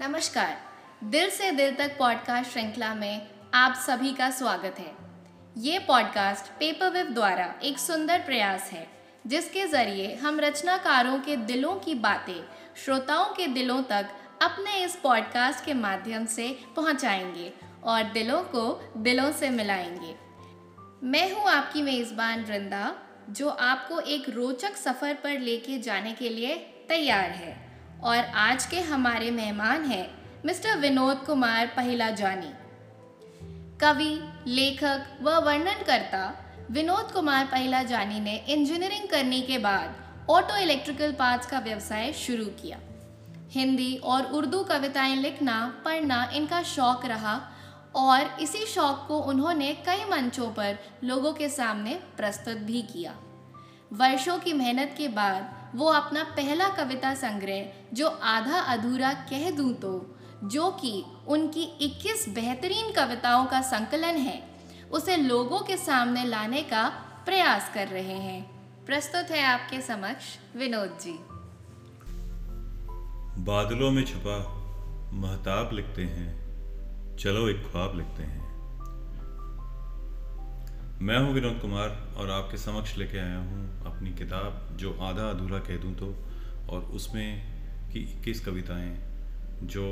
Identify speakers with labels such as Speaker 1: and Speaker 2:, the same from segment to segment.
Speaker 1: नमस्कार। दिल से दिल तक पॉडकास्ट श्रृंखला में आप सभी का स्वागत है। ये पॉडकास्ट पेपर विव द्वारा एक सुंदर प्रयास है, जिसके ज़रिए हम रचनाकारों के दिलों की बातें श्रोताओं के दिलों तक अपने इस पॉडकास्ट के माध्यम से पहुंचाएँगे और दिलों को दिलों से मिलाएँगे। मैं हूँ आपकी मेज़बान वृंदा, जो आपको एक रोचक सफ़र पर लेके जाने के लिए तैयार है। और आज के हमारे मेहमान हैं मिस्टर विनोद कुमार पहिला जानी कवि, लेखक व वर्णनकर्ता विनोद कुमार पहिला जानी ने इंजीनियरिंग करने के बाद ऑटो इलेक्ट्रिकल पार्ट्स का व्यवसाय शुरू किया। हिंदी और उर्दू कविताएँ लिखना, पढ़ना इनका शौक रहा और इसी शौक को उन्होंने कई मंचों पर लोगों के सामने प्रस्तुत भी किया। वर्षों की मेहनत के बाद वो अपना पहला कविता संग्रह, जो आधा अधूरा कह दूँ तो जो कि उनकी 21 बेहतरीन कविताओं का संकलन है, उसे लोगों के सामने लाने का प्रयास कर रहे हैं। प्रस्तुत है आपके समक्ष विनोद जी।
Speaker 2: बादलों में छुपा महताब लिखते हैं, चलो एक ख्वाब लिखते हैं। मैं हूँ विनोद कुमार और आपके समक्ष लेके आया हूँ अपनी किताब जो आधा अधूरा कह दूँ तो और उसमें की इक्कीस कविताएँ, जो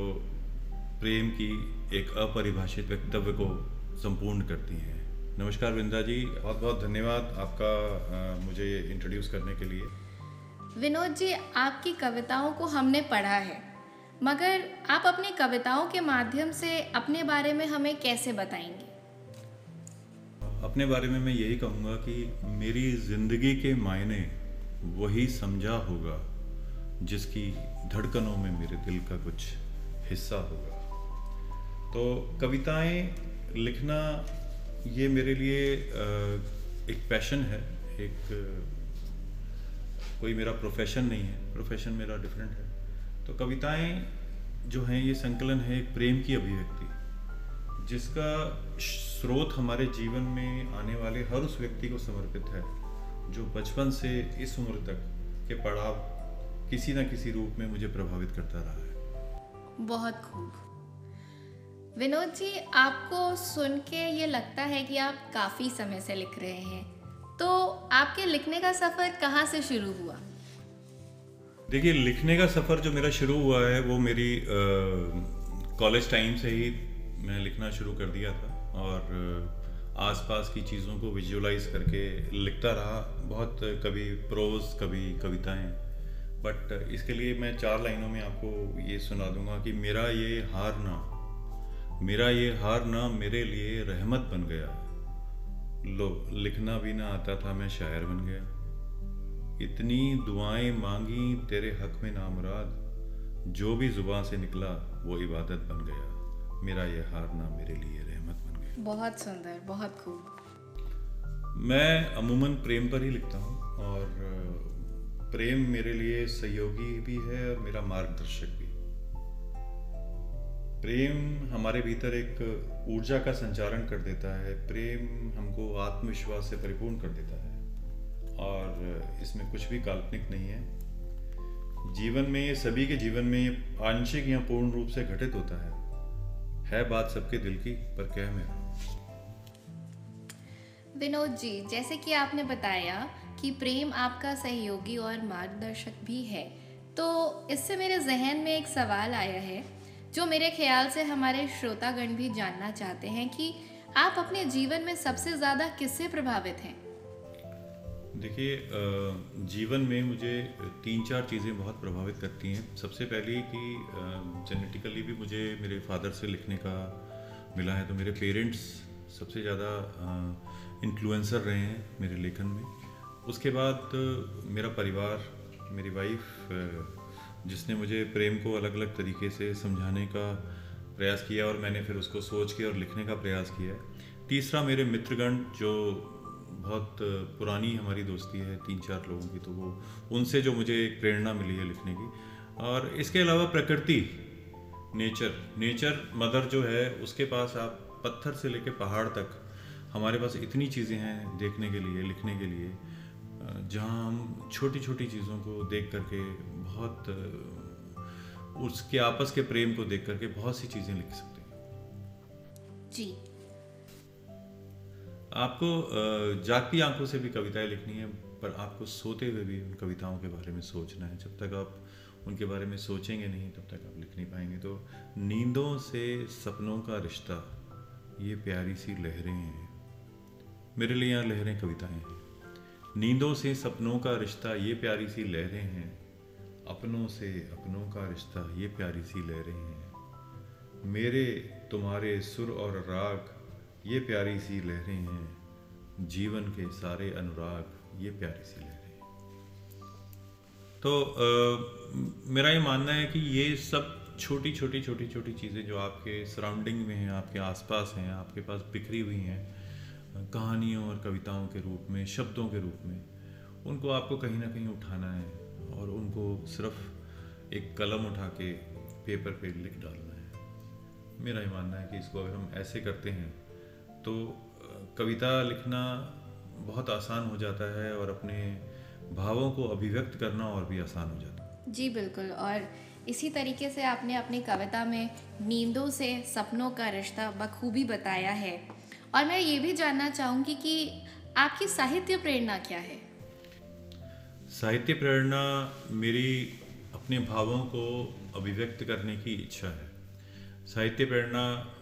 Speaker 2: प्रेम की एक अपरिभाषित वक्तव्य को संपूर्ण करती हैं। नमस्कार वृंदा जी, बहुत बहुत धन्यवाद आपका मुझे इंट्रोड्यूस करने के लिए।
Speaker 1: विनोद जी, आपकी कविताओं को हमने पढ़ा है, मगर आप अपनी कविताओं के माध्यम से अपने बारे में हमें कैसे बताएँगे?
Speaker 2: अपने बारे में मैं यही कहूँगा कि मेरी ज़िंदगी के मायने वही समझा होगा, जिसकी धड़कनों में मेरे दिल का कुछ हिस्सा होगा। तो कविताएँ लिखना ये मेरे लिए एक पैशन है, एक, कोई मेरा प्रोफेशन नहीं है प्रोफेशन मेरा डिफरेंट है। तो कविताएँ जो हैं, ये संकलन है एक प्रेम की अभिव्यक्ति। जिसका स्रोत हमारे जीवन में आने वाले हर उस व्यक्ति को समर्पित है जो बचपन से इस उम्र तक के पड़ाव किसी न किसी रूप में मुझे प्रभावित करता रहा है।
Speaker 1: बहुत खूब। विनोद जी आपको सुन के ये लगता है कि आप काफ़ी समय से लिख रहे हैं तो आपके लिखने का सफ़र कहाँ से शुरू हुआ?
Speaker 2: देखिए लिखने का सफ़र जो मेरा शुरू हुआ है वो मेरी कॉलेज टाइम से ही मैं लिखना शुरू कर दिया था और आसपास की चीज़ों को विजुअलाइज करके लिखता रहा। बहुत कभी प्रोज कभी कविताएँ। बट इसके लिए मैं चार लाइनों में आपको ये सुना दूँगा कि मेरा ये हार ना, मेरा ये हार ना मेरे लिए रहमत बन गया। लो, लिखना भी ना आता था मैं शायर बन गया। इतनी दुआएँ मांगी तेरे हक में नामराद जो भी ज़ुबान से निकला, वो इबादत बन गया। मेरा ये हारना मेरे लिए रहमत बन गया।
Speaker 1: बहुत सुंदर बहुत खूब।
Speaker 2: मैं अमूमन प्रेम पर ही लिखता हूँ और प्रेम मेरे लिए सहयोगी भी है और मेरा मार्गदर्शक भी। प्रेम हमारे भीतर एक ऊर्जा का संचारण कर देता है प्रेम हमको आत्मविश्वास से परिपूर्ण कर देता है और इसमें कुछ भी काल्पनिक नहीं है। जीवन में सभी के जीवन में आंशिक या पूर्ण रूप से घटित होता है। है बात सबके दिल की, पर कह मेरा?
Speaker 1: विनोद जी, जैसे कि आपने बताया कि प्रेम आपका सहयोगी और मार्गदर्शक भी है तो इससे मेरे जहन में एक सवाल आया है, जो मेरे ख्याल से हमारे श्रोतागण भी जानना चाहते हैं कि आप अपने जीवन में सबसे ज़्यादा किससे प्रभावित हैं?
Speaker 2: देखिए जीवन में मुझे तीन चार चीज़ें बहुत प्रभावित करती हैं। सबसे पहली कि जेनेटिकली भी मुझे मेरे फादर से लिखने का मिला है तो मेरे पेरेंट्स सबसे ज़्यादा इन्फ्लुएंसर रहे हैं मेरे लेखन में। उसके बाद मेरा परिवार, मेरी वाइफ जिसने मुझे प्रेम को अलग अलग तरीके से समझाने का प्रयास किया और मैंने फिर उसको सोच के और लिखने का प्रयास किया। तीसरा मेरे मित्रगण, जो बहुत पुरानी हमारी दोस्ती है, तीन चार लोगों की तो वो, उनसे जो मुझे एक प्रेरणा मिली है लिखने की। और इसके अलावा प्रकृति, नेचर नेचर, मदर जो है, उसके पास आप पत्थर से लेके पहाड़ तक, हमारे पास इतनी चीज़ें हैं देखने के लिए, लिखने के लिए, जहाँ हम छोटी छोटी चीज़ों को देख करके बहुत, उसके आपस के प्रेम को देख करके बहुत सी चीज़ें लिख सकते हैं।
Speaker 1: जी।
Speaker 2: आपको जागती आँखों से भी कविताएँ लिखनी है, पर आपको सोते हुए भी उन कविताओं के बारे में सोचना है। जब तक आप उनके बारे में सोचेंगे नहीं, तब तक आप लिख नहीं पाएँगे। तो नींदों से सपनों का रिश्ता, ये प्यारी सी लहरें हैं। मेरे लिए यहाँ लहरें कविताएँ हैं। नींदों से सपनों का रिश्ता, ये प्यारी सी लहरें हैं। अपनों से अपनों का रिश्ता, ये प्यारी सी लहरें हैं। मेरे, तुम्हारे सुर और राग ये प्यारी सी लहरें हैं। जीवन के सारे अनुराग ये प्यारी सी लहरें हैं। तो अ, मेरा ये मानना है कि ये सब छोटी छोटी छोटी छोटी चीज़ें जो आपके सराउंडिंग में हैं आपके आसपास हैं आपके पास बिखरी हुई हैं कहानियों और कविताओं के रूप में शब्दों के रूप में उनको आपको कहीं ना कहीं उठाना है और उनको सिर्फ़ एक कलम उठा के पेपर पे लिख डालना है। मेरा ये मानना है कि इसको अगर हम ऐसे करते हैं तो कविता लिखना बहुत आसान हो जाता है और अपने भावों को अभिव्यक्त करना और भी आसान हो जाता है।
Speaker 1: जी बिल्कुल। और इसी तरीके से आपने अपनी कविता में नींदों से सपनों का रिश्ता बखूबी बताया है। और मैं ये भी जानना चाहूँगी कि आपकी साहित्य प्रेरणा क्या है?
Speaker 2: साहित्य प्रेरणा मेरी अपने भावों को अभिव्यक्त करने की इच्छा है। साहित्य प्रेरणा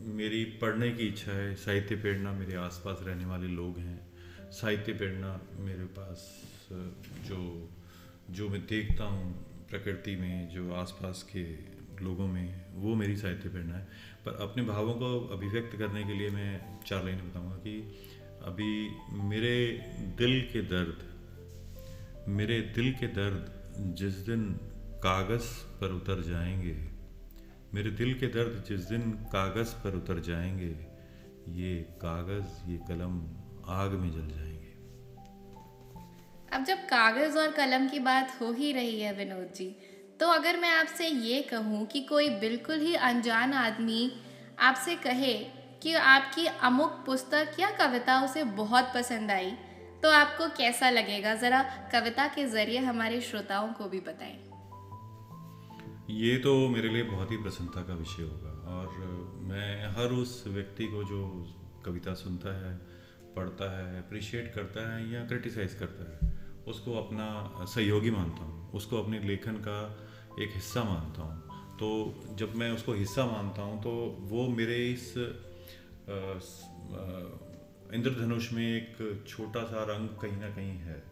Speaker 2: मेरी पढ़ने की इच्छा है, साहित्य प्रेरणा मेरे आसपास रहने वाले लोग हैं। साहित्य प्रेरणा मेरे पास, जो जो मैं देखता हूँ प्रकृति में, जो आसपास के लोगों में, वो मेरी साहित्य प्रेरणा है। पर अपने भावों को अभिव्यक्त करने के लिए मैं चार लाइनें बताऊँगा कि अभी मेरे दिल के दर्द, मेरे दिल के दर्द जिस दिन कागज़ पर उतर जाएँगे मेरे दिल के दर्द जिस दिन कागज़ पर उतर जाएँगे, ये कागज़, ये कलम आग में जल जाएँगे।
Speaker 1: अब जब कागज़ और कलम की बात हो ही रही है, विनोद जी तो अगर मैं आपसे ये कहूँ कि कोई बिल्कुल ही अनजान आदमी आपसे कहे कि आपकी अमुक पुस्तक या कविता उसे बहुत पसंद आई तो आपको कैसा लगेगा? ज़रा कविता के ज़रिए हमारे श्रोताओं को भी बताएँ।
Speaker 2: ये तो मेरे लिए बहुत ही प्रसन्नता का विषय होगा। और मैं हर उस व्यक्ति को जो कविता सुनता है, पढ़ता है अप्रिशिएट करता है या क्रिटिसाइज करता है, उसको अपना सहयोगी मानता हूँ। उसको अपने लेखन का एक हिस्सा मानता हूँ। तो जब मैं उसको हिस्सा मानता हूँ तो वो मेरे इस इंद्रधनुष में एक छोटा सा रंग कहीं ना कहीं है।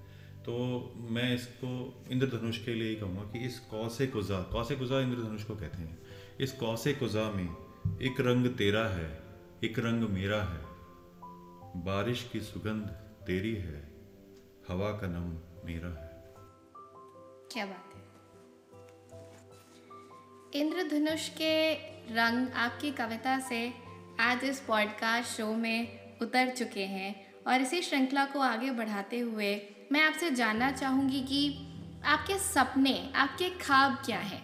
Speaker 2: तो मैं इसको इंद्रधनुष के लिए ही कहूँगा कि इस कौसे कुजा कौसे कुजा इंद्रधनुष को कहते हैं। इस कौसे कुजा में एक रंग तेरा है, एक रंग मेरा है। बारिश की सुगंध तेरी है, हवा का नम मेरा है।
Speaker 1: क्या बात है? इंद्रधनुष के रंग आपकी कविता से आज इस पॉडकास्ट शो में उतर चुके हैं और इसी श्रृंखला को आगे बढ़ाते हुए मैं आपसे जानना चाहूँगी कि आपके सपने आपके ख्वाब क्या हैं?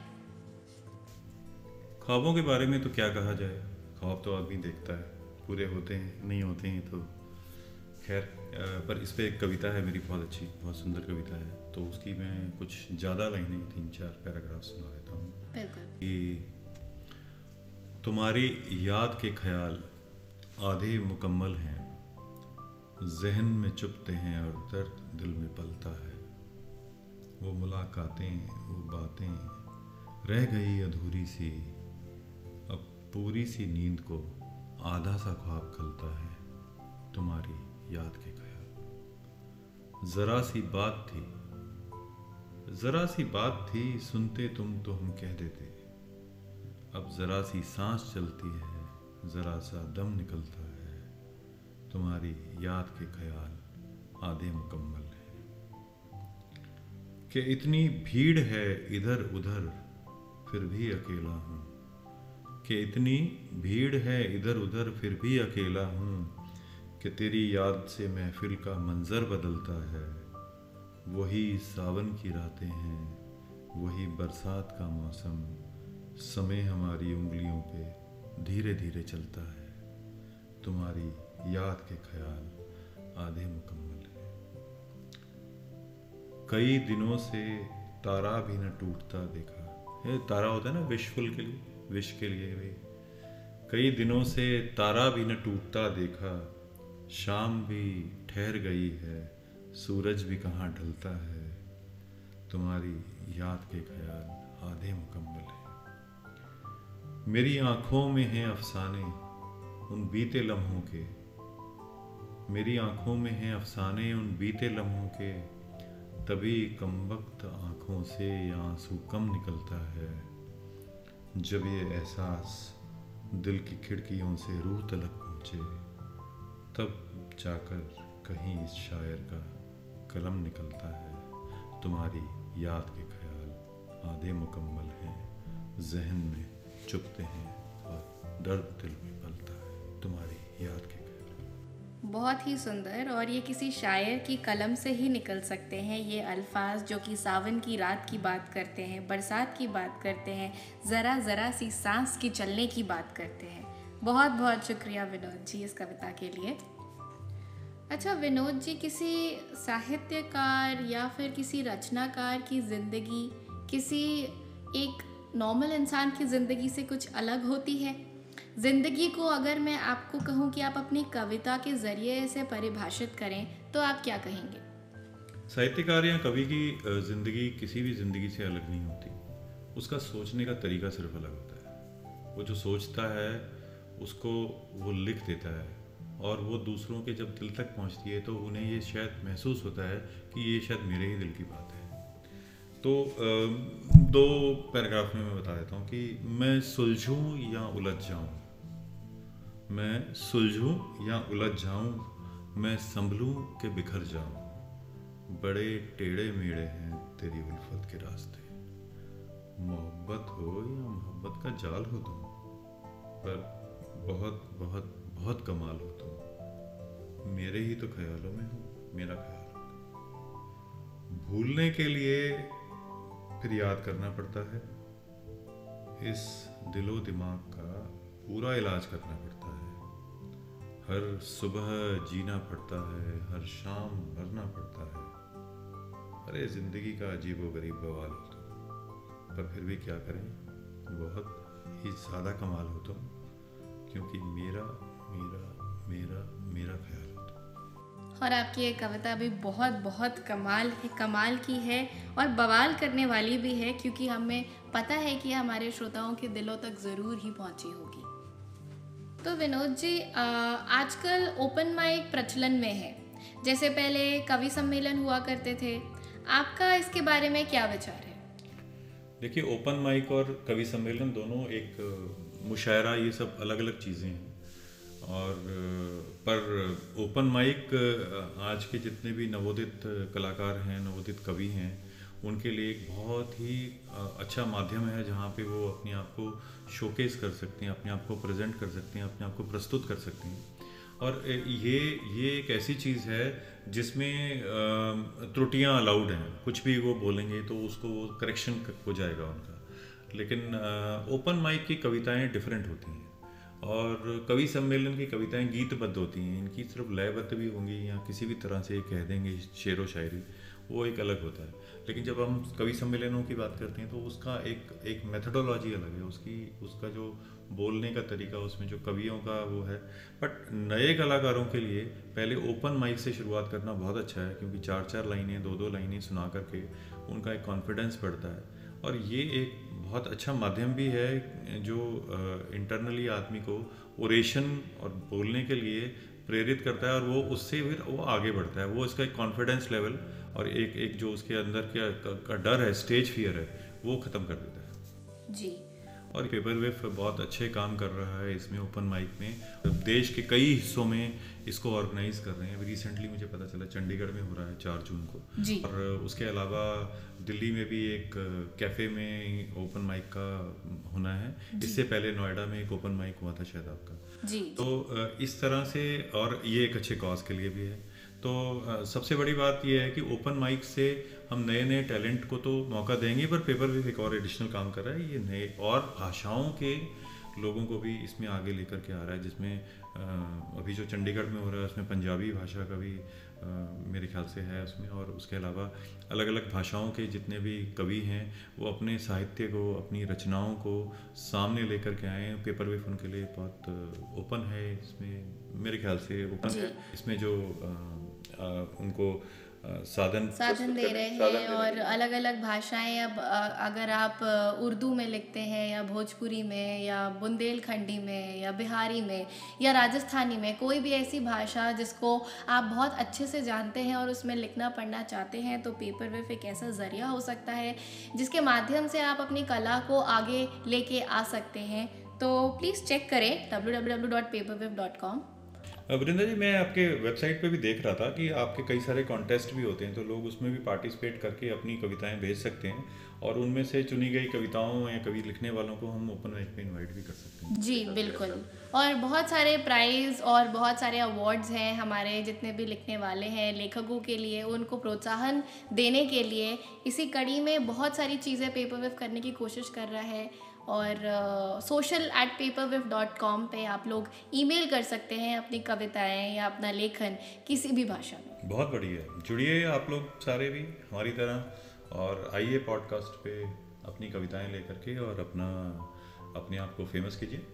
Speaker 2: ख्वाबों के बारे में तो क्या कहा जाए? ख्वाब तो आदमी देखता है। पूरे होते हैं नहीं होते हैं तो खैर पर इस पे एक कविता है मेरी बहुत अच्छी बहुत सुंदर कविता है। तो उसकी मैं कुछ ज़्यादा लाइनें तीन चार पैराग्राफ सुना देता हूँ। कि तुम्हारी याद के ख्याल आधे मुकम्मल हैं। जहन में चुपते हैं और दर्द दिल में पलता है। वो मुलाकातें, वो बातें रह गई अधूरी सी। अब पूरी सी नींद को आधा सा ख्वाब खलता है तुम्हारी याद के ख्याल। जरा सी बात थी, जरा सी बात थी, सुनते तुम तो हम कह देते। अब जरा सी सांस चलती है, जरा सा दम निकलता है। तुम्हारी याद के ख्याल आधे मुकम्मल है। कि इतनी भीड़ है इधर उधर, फिर भी अकेला हूँ। कि इतनी भीड़ है इधर उधर, फिर भी अकेला हूँ। कि तेरी याद से महफिल का मंजर बदलता है। वही सावन की रातें हैं, वही बरसात का मौसम, समय हमारी उंगलियों पे धीरे धीरे चलता है। तुम्हारी याद के ख्याल आधे मुकम्मल है। कई दिनों से तारा भी न टूटता देखा। ये तारा होता है ना विशफुल के लिए, विश के लिए भाई कई दिनों से तारा भी न टूटता देखा। शाम भी ठहर गई है, सूरज भी कहाँ ढलता है। तुम्हारी याद के ख्याल आधे मुकम्मल है। मेरी आँखों में हैं अफसाने, उन बीते लम्हों के। मेरी आँखों में हैं अफसाने उन बीते लम्हों के। तभी कमबख्त आँखों से आँसू कम निकलता है। जब ये एहसास दिल की खिड़कियों से रूह तलक पहुँचे, तब जाकर कहीं इस शायर का कलम निकलता है। तुम्हारी याद के ख्याल आधे मुकम्मल हैं, जहन में चुपते हैं और दर्द दिल में पलता है। तुम्हारी याद के
Speaker 1: बहुत ही सुंदर और ये किसी शायर की कलम से ही निकल सकते हैं ये अल्फाज जो कि सावन की रात की बात करते हैं, बरसात की बात करते हैं, ज़रा ज़रा सी सांस की चलने की बात करते हैं। बहुत बहुत शुक्रिया विनोद जी इस कविता के लिए। अच्छा विनोद जी, किसी साहित्यकार या फिर किसी रचनाकार की ज़िंदगी किसी एक नॉर्मल इंसान की ज़िंदगी से कुछ अलग होती है? ज़िंदगी को अगर मैं आपको कहूँ कि आप अपनी कविता के ज़रिए इसे परिभाषित करें तो आप क्या कहेंगे?
Speaker 2: साहित्यकार या कवि की ज़िंदगी किसी भी ज़िंदगी से अलग नहीं होती। उसका सोचने का तरीका सिर्फ़ अलग होता है। वो जो सोचता है, उसको वो लिख देता है और वो दूसरों के जब दिल तक पहुँचती है तो उन्हें ये शायद महसूस होता है कि ये शायद मेरे ही दिल की बात है। तो दो पैराग्राफ में मैं बता देता हूँ कि मैं सुलझूँ या उलझ जाऊँ। मैं सुलझूं या उलझ जाऊँ, मैं संभलूं के बिखर जाऊँ? बड़े टेढ़े मेढ़े हैं तेरी उल्फत के रास्ते। मोहब्बत हो या मोहब्बत का जाल हो तुम, पर बहुत बहुत बहुत कमाल हो तुम। मेरे ही तो ख्यालों में हो, मेरा ख्याल भूलने के लिए फिर याद करना पड़ता है। इस दिलो दिमाग का पूरा इलाज करना पड़ता है हर सुबह जीना पड़ता है, हर शाम मरना पड़ता है। अरे, ज़िंदगी का अजीब व गरीब बवाल हो तुम। पर फिर भी क्या करें? बहुत ही ज़्यादा कमाल हो तुम, क्योंकि मेरा मेरा मेरा मेरा ख्याल हो तुम।
Speaker 1: और आपकी ये कविता भी बहुत बहुत कमाल है, कमाल की है और बवाल करने वाली भी है, क्योंकि हमें पता है कि हमारे श्रोताओं के दिलों तक ज़रूर ही पहुँची होगी। तो विनोद जी आजकल ओपन माइक प्रचलन में है। जैसे पहले कवि सम्मेलन हुआ करते थे, आपका इसके बारे में क्या विचार है?
Speaker 2: देखिए, ओपन माइक और कवि सम्मेलन दोनों एक मुशायरा ये सब अलग अलग चीज़ें हैं। और पर ओपन माइक आज के जितने भी नवोदित कलाकार हैं, नवोदित कवि हैं उनके लिए एक बहुत ही अच्छा माध्यम है जहाँ पे वो अपने आप को शोकेस कर सकते हैं, अपने आप को प्रेजेंट कर सकते हैं, अपने आप को प्रस्तुत कर सकते हैं। और ये ये एक ऐसी चीज़ है जिसमें त्रुटियाँ अलाउड हैं। कुछ भी वो बोलेंगे तो उसको वो करेक्शन हो जाएगा उनका। लेकिन ओपन माइक की कविताएँ डिफरेंट होती हैं। और कवि सम्मेलन की कविताएँ गीतबद्ध होती हैं। इनकी सिर्फ़ लयबद्ध भी होंगी या किसी भी तरह से कह देंगे शेर व शायरी। वो एक अलग होता है। लेकिन जब हम कवि सम्मेलनों की बात करते हैं तो उसका एक एक मेथडोलॉजी अलग है। उसकी, उसका जो बोलने का तरीका, उसमें जो कवियों का वो है। बट नए कलाकारों के लिए पहले ओपन माइक से शुरुआत करना बहुत अच्छा है, क्योंकि चार चार लाइनें, दो दो लाइनें सुना करके उनका एक कॉन्फिडेंस बढ़ता है। और ये एक बहुत अच्छा माध्यम भी है, जो इंटरनली आदमी को ओरेशन और बोलने के लिए प्रेरित करता है, और वो उससे फिर वो आगे बढ़ता है। वो इसका एक कॉन्फिडेंस लेवल और एक एक जो उसके अंदर क्या का डर है स्टेज फियर है वो ख़त्म कर देता है।
Speaker 1: जी।
Speaker 2: और पेपर वेफ बहुत अच्छे काम कर रहा है इसमें ओपन माइक में। देश के कई हिस्सों में इसको ऑर्गेनाइज कर रहे हैं। अभी रिसेंटली मुझे पता चला चंडीगढ़ में हो रहा है चार जून को।
Speaker 1: जी।
Speaker 2: और उसके अलावा दिल्ली में भी एक कैफ़े में ओपन माइक का होना है। इससे पहले नोएडा में एक ओपन माइक हुआ था शायद आपका।
Speaker 1: जी।
Speaker 2: तो इस तरह से और ये एक अच्छे कॉज के लिए भी है। तो सबसे बड़ी बात यह है कि ओपन माइक से हम नए नए टैलेंट को तो मौका देंगे पर पेपर भी एक और एडिशनल काम कर रहा है। ये नए और भाषाओं के लोगों को भी इसमें आगे लेकर के आ रहा है जिसमें अभी जो चंडीगढ़ में हो रहा है उसमें पंजाबी भाषा का भी मेरे ख्याल से है उसमें। और उसके अलावा अलग अलग भाषाओं के जितने भी कवि हैं वो अपने साहित्य को अपनी रचनाओं को सामने लेकर के आए हैं। पेपर वेफ उनके लिए बहुत ओपन है इसमें मेरे ख्याल से ओपन है। इसमें जो उनको साधन
Speaker 1: साधन दे रहे हैं और अलग अलग भाषाएँ अब अगर आप उर्दू में लिखते हैं या भोजपुरी में या बुंदेलखंडी में या बिहारी में या राजस्थानी में कोई भी ऐसी भाषा जिसको आप बहुत अच्छे से जानते हैं और उसमें लिखना पढ़ना चाहते हैं तो पेपर वेफ एक ऐसा ज़रिया हो सकता है जिसके माध्यम से आप अपनी कला को आगे लेके आ सकते हैं। तो प्लीज़ चेक करें www.paperwave.com
Speaker 2: वरिंदर जी, मैं आपके वेबसाइट पे भी देख रहा था कि आपके कई सारे कॉन्टेस्ट भी होते हैं तो लोग उसमें भी पार्टिसिपेट करके अपनी कविताएँ भेज सकते हैं और उनमें से चुनी गई कविताओं या कवि लिखने वालों को हम ओपन माइक पे इनवाइट भी कर सकते हैं।
Speaker 1: जी, बिल्कुल। और बहुत सारे प्राइज़ और बहुत सारे अवार्ड्स हैं हमारे जितने भी लिखने वाले हैं लेखकों के लिए, उनको प्रोत्साहन देने के लिए, इसी कड़ी में बहुत सारी चीज़ें पेपर वेफ करने की कोशिश कर रहा है। और social at paper wiff dot com पर आप लोग ईमेल कर सकते हैं अपनी कविताएँ या अपना लेखन किसी भी भाषा में।
Speaker 2: बहुत बढ़िया। जुड़िए आप लोग सारे भी हमारी तरह और आइए पॉडकास्ट पे अपनी कविताएँ लेकर के और अपना अपने आप को फ़ेमस कीजिए।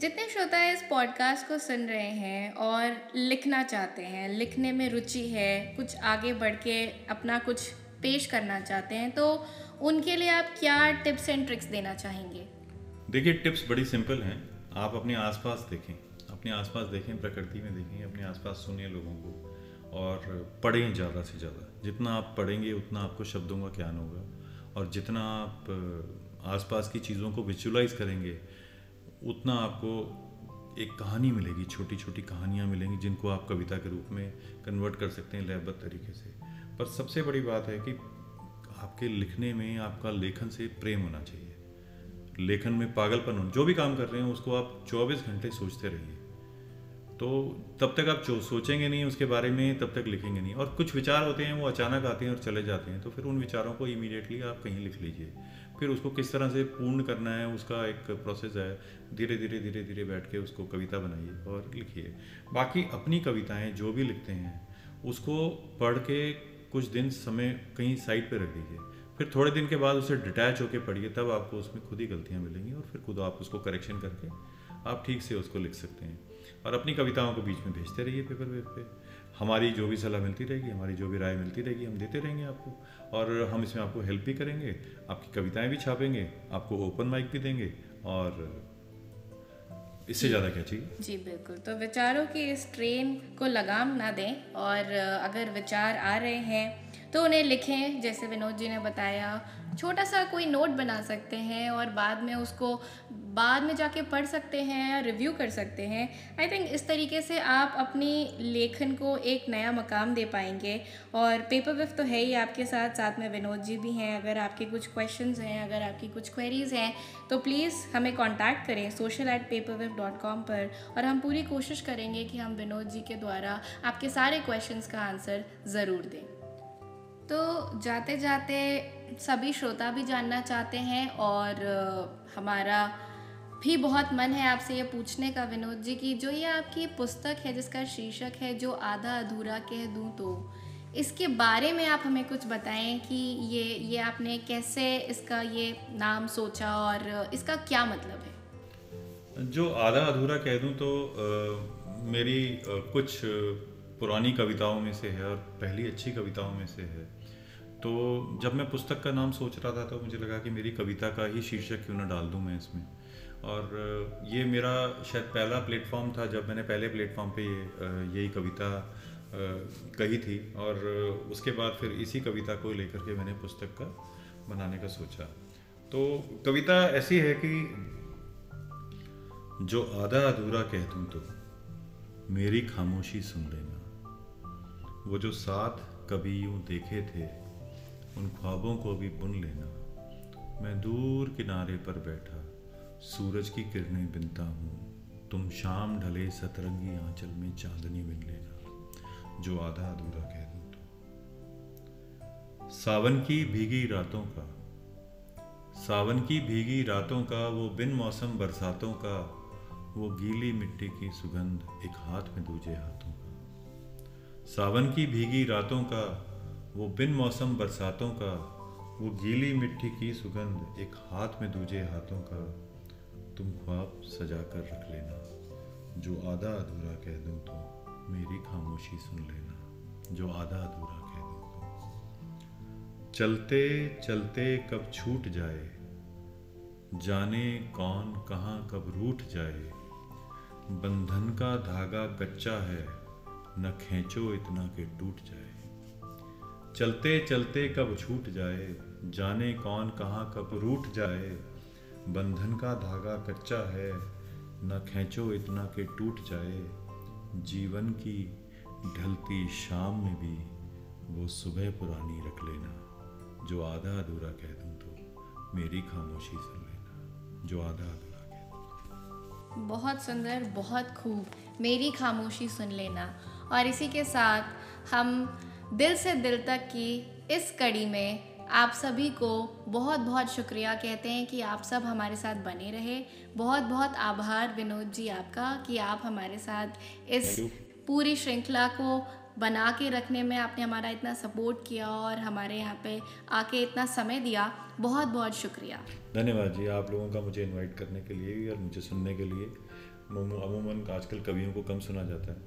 Speaker 1: जितने श्रोता इस पॉडकास्ट को सुन रहे हैं और लिखना चाहते हैं लिखने में रुचि है कुछ आगे बढ़ के अपना कुछ पेश करना चाहते हैं तो उनके लिए आप क्या टिप्स एंड ट्रिक्स देना चाहेंगे?
Speaker 2: देखिए, टिप्स बड़ी सिंपल हैं। आप अपने आसपास देखें, अपने आसपास देखें, प्रकृति में देखें, अपने आसपास सुनिए लोगों को और पढ़ें ज़्यादा से ज़्यादा। जितना आप पढ़ेंगे, उतना आपको शब्दों का ज्ञान होगा और जितना आप आसपास की चीज़ों को विजुलाइज करेंगे, उतना आपको एक कहानी मिलेगी छोटी छोटी कहानियाँ मिलेंगी जिनको आप कविता के रूप में कन्वर्ट कर सकते हैं लयबद्ध तरीके से। पर सबसे बड़ी बात है कि आपके लिखने में, आपका लेखन से प्रेम होना चाहिए। लेखन में पागलपन जो भी काम कर रहे हैं, उसको आप 24 घंटे सोचते रहिए। तो तब तक आप सोचेंगे नहीं उसके बारे में, तब तक लिखेंगे नहीं। और कुछ विचार होते हैं, वो अचानक आते हैं और चले जाते हैं तो फिर उन विचारों को इमीडिएटली आप कहीं लिख लीजिए। फिर उसको किस तरह से पूर्ण करना है, उसका एक प्रोसेस है, धीरे धीरे धीरे धीरे बैठ के उसको कविता बनाइए और लिखिए। बाकी अपनी कविताएँ जो भी लिखते हैं, उसको पढ़ के कुछ दिन समय कहीं साइड पे रख दीजिए। फिर थोड़े दिन के बाद उसे डिटैच होकर पढ़िए, तब आपको उसमें खुद ही गलतियाँ मिलेंगी और फिर खुद आप उसको करेक्शन करके आप ठीक से उसको लिख सकते हैं। और अपनी कविताओं को बीच में भेजते रहिए पेपर वेब पे। हमारी जो भी सलाह मिलती रहेगी, हमारी जो भी राय मिलती रहेगी, हम देते रहेंगे आपको। और हम इसमें आपको हेल्प भी करेंगे, आपकी कविताएँ भी छापेंगे, आपको ओपन माइक भी देंगे और इससे ज़्यादा क्या चाहिए?
Speaker 1: जी, बिल्कुल। तो विचारों की इस ट्रेन को लगाम ना दें और अगर विचार आ रहे हैं तो उन्हें लिखें, जैसे विनोद जी ने बताया छोटा सा कोई नोट बना सकते हैं और बाद में उसको, बाद में जाके पढ़ सकते हैं या रिव्यू कर सकते हैं। आई थिंक इस तरीके से आप अपनी लेखन को एक नया मकाम दे पाएँगे। और पेपर विफ तो है ही आपके साथ साथ में विनोद जी भी हैं। अगर आपके कुछ क्वेश्चन हैं, अगर आपकी कुछ क्वेरीज़ हैं तो प्लीज़ हमें कॉन्टैक्ट करें social at paper wiff dot com पर। और हम पूरी कोशिश करेंगे कि हम विनोद जी के द्वारा आपके सारे क्वेश्चन का आंसर ज़रूर दें। तो जाते जाते सभी श्रोता भी जानना चाहते हैं और हमारा भी बहुत मन है आपसे ये पूछने का विनोद जी की जो ये आपकी पुस्तक है जिसका शीर्षक है जो आधा अधूरा कह दूँ तो इसके बारे में आप हमें कुछ बताएँ कि ये ये आपने कैसे इसका ये नाम सोचा और इसका क्या मतलब
Speaker 2: है? जो आधा अधूरा कह दूँ तो आ, मेरी आ, कुछ पुरानी कविताओं में से है और पहली अच्छी कविताओं में से है। तो जब मैं पुस्तक का नाम सोच रहा था तो मुझे लगा कि मेरी कविता का ही शीर्षक क्यों ना डाल दूँ मैं इसमें। और ये मेरा शायद पहला प्लेटफॉर्म था, जब मैंने पहले प्लेटफॉर्म पे यही कविता कही थी। और उसके बाद फिर इसी कविता को लेकर के मैंने पुस्तक का बनाने का सोचा। तो कविता ऐसी है कि, जो आधा अधूरा कह दूँ तो मेरी खामोशी सुन लेना। वो जो साथ कभी यूँ देखे थे उन ख्वाबों को भी बुन लेना। मैं दूर किनारे पर बैठा, सूरज की किरणें बिनता हूँ। तुम शाम ढले सतरंगी आंचल में चांदनी बिन लेना, जो आधा अधूरा कह दूँ तो। सावन की भीगी रातों का, सावन की भीगी रातों का, वो बिन मौसम बरसातों का, वो गीली मिट्टी की सुगंध एक हाथ में दूजे हाथों का। सावन की भीगी रातों का वो बिन मौसम बरसातों का, वो गीली मिट्टी की सुगंध एक हाथ में दूजे हाथों का, तुम ख्वाब सजा कर रख लेना। जो आधा अधूरा कह दूँ तो मेरी खामोशी सुन लेना। जो आधा अधूरा कह दूँ तो। चलते चलते कब छूट जाए? जाने कौन कहाँ कब रूठ जाए? बंधन का धागा कच्चा है, न खींचो इतना कि टूट जाए। चलते चलते कब छूट जाए, जाने कौन कहाँ कब रूठ जाए। बंधन का धागा कच्चा है, न खींचो इतना कि टूट जाए। जीवन की ढलती शाम में भी वो सुबह पुरानी रख लेना, जो आधा अधूरा कह दूँ तो मेरी खामोशी सुन लेना, जो आधा अधूरा कह दूँ
Speaker 1: बहुत सुंदर, बहुत खूब, मेरी खामोशी सुन लेना। और इसी के साथ हम दिल से दिल तक की इस कड़ी में आप सभी को बहुत बहुत शुक्रिया। कहते हैं कि आप सब हमारे साथ बने रहे। बहुत बहुत आभार विनोद जी आपका कि आप हमारे साथ इस पूरी श्रृंखला को बना के रखने में आपने हमारा इतना सपोर्ट किया और हमारे यहाँ पे आके इतना समय दिया। बहुत बहुत शुक्रिया।
Speaker 2: धन्यवाद जी आप लोगों का मुझे इनवाइट करने के लिए और मुझे सुनने के लिए। अमूमन आजकल कवियों को कम सुना जाता है।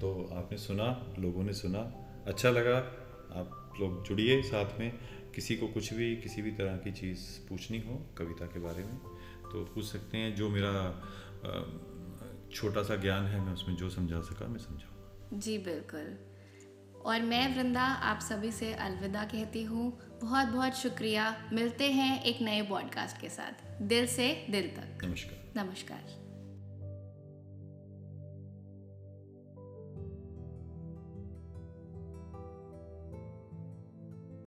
Speaker 2: तो आपने सुना लोगों ने सुना अच्छा लगा। आप लोग जुड़िए साथ में। किसी को कुछ भी किसी भी तरह की चीज़ पूछनी हो कविता के बारे में तो पूछ सकते हैं। जो मेरा छोटा सा ज्ञान है मैं उसमें जो समझा सका मैं समझाऊँगा।
Speaker 1: जी बिल्कुल। और मैं वृंदा आप सभी से अलविदा कहती हूँ। बहुत बहुत शुक्रिया। मिलते हैं एक नए पॉडकास्ट के साथ। दिल से दिल तक।
Speaker 2: नमस्कार।
Speaker 1: नमस्कार।